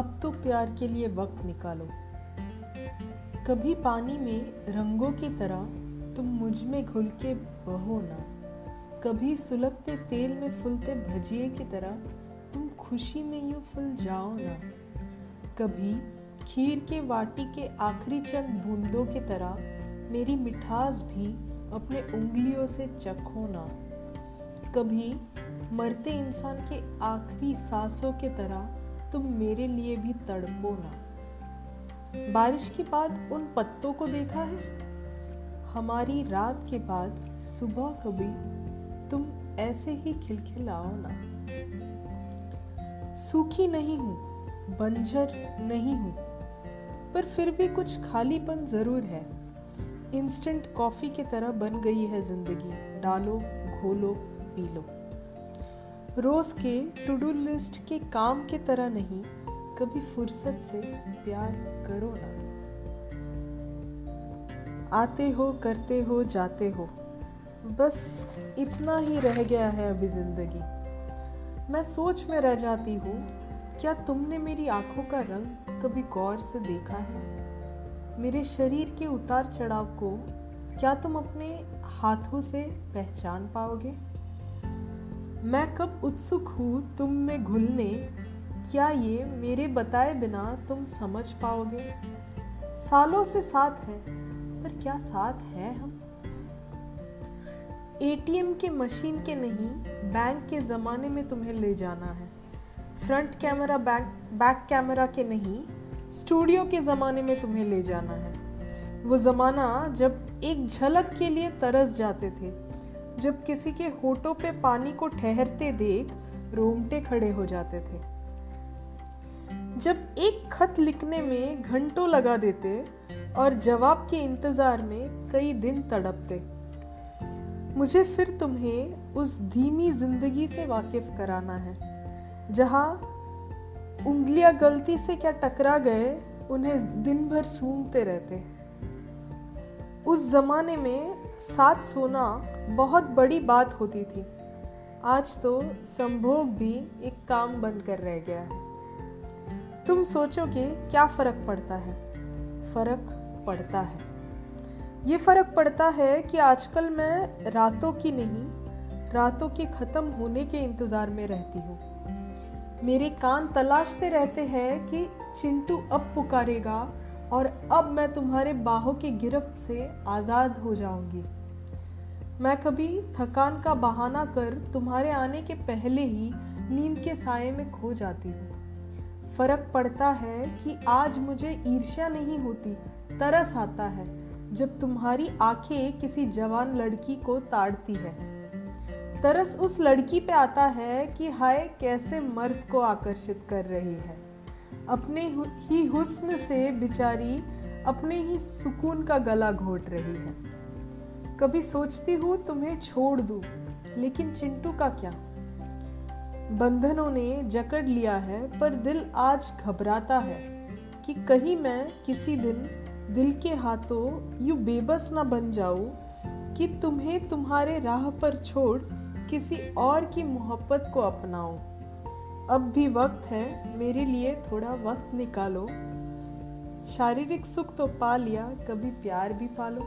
अब तो प्यार के लिए वक्त निकालो। कभी पानी में रंगों की तरह तुम मुझमें घुल के बहो ना। कभी सुलगते तेल में फुलते भजिए की तरह तुम खुशी में यूँ फुल जाओ ना। कभी खीर के वाटी के आखिरी चंद बूंदों की तरह मेरी मिठास भी अपने उंगलियों से चखो ना। कभी मरते इंसान के आखिरी सांसों के तरह तुम मेरे लिए भी तड़पो ना। बारिश के बाद उन पत्तों को देखा है? हमारी रात के बाद सुबह कभी तुम ऐसे ही खिलखिलाओ ना। सूखी नहीं हूँ, बंजर नहीं हूँ, पर फिर भी कुछ खालीपन ज़रूर है। इंस्टेंट कॉफ़ी की तरह बन गई है ज़िंदगी, डालो, घोलो, पी लो। रोज के टू डू लिस्ट के काम के तरह नहीं, कभी फुर्सत से प्यार करो ना। आते हो, करते हो, जाते हो, बस इतना ही रह गया है अभी ज़िंदगी। मैं सोच में रह जाती हूँ, क्या तुमने मेरी आँखों का रंग कभी गौर से देखा है? मेरे शरीर के उतार चढ़ाव को क्या तुम अपने हाथों से पहचान पाओगे? मैं कब उत्सुक हूँ तुम में घुलने। क्या ये मेरे बताए बिना तुम समझ पाओगे? सालों से साथ है, पर क्या साथ है हम? एटीएम के मशीन के नहीं, बैंक के ज़माने में तुम्हें ले जाना है। Front camera, back back camera के नहीं, स्टूडियो के ज़माने में तुम्हें ले जाना है। वो ज़माना जब एक झलक के लिए तरस जाते थे जब किसी के होठों पे पानी को ठहरते देख रोंगटे खड़े हो जाते थे। जब एक खत लिखने में घंटों लगा देते और जवाब के इंतज़ार में कई दिन तड़पते। मुझे फिर तुम्हें उस धीमी ज़िंदगी से वाकिफ कराना है, जहाँ उंगलियाँ गलती से क्या टकरा गए, उन्हें दिन भर सूंघते रहते। उस जमाने में साथ सोना बहुत बड़ी बात होती थी। आज तो संभोग भी एक काम बनकर रह गया है। तुम सोचोगे क्या फ़र्क पड़ता है? फ़र्क पड़ता है। ये फ़र्क पड़ता है कि आजकल मैं रातों की नहीं, रातों के खत्म होने के इंतज़ार में रहती हूँ। मेरे कान तलाशते रहते हैं कि चिंटू अब पुकारेगा और अब मैं तुम्हारे बाहों की गिरफ्त से आज़ाद हो जाऊँगी। मैं कभी थकान का बहाना कर तुम्हारे आने के पहले ही नींद के साय में खो जाती हूँ। फ़र्क पड़ता है कि आज मुझे ईर्ष्या नहीं होती, तरस आता है, जब तुम्हारी आँखें किसी जवान लड़की को ताड़ती है। तरस उस लड़की पे आता है कि हाय, कैसे मर्द को आकर्षित कर रही है। अपने ही हुस्न से बिचारी अपने ही सुकून का गला घोट रही है। कभी सोचती हूँ, तुम्हें छोड़ दूँ, लेकिन चिंटू का क्या? बंधनों ने जकड़ लिया है, पर दिल आज घबराता है कि कहीं मैं किसी दिन दिल के हाथों यू बेबस ना बन जाऊँ कि तुम्हें तुम्हारे राह पर छोड़ किसी और की मोहब्बत को अपनाऊं। अब भी वक्त है, मेरे लिए थोड़ा वक्त निकालो। शारीरिक सुख तो पा लिया, कभी प्यार भी पालो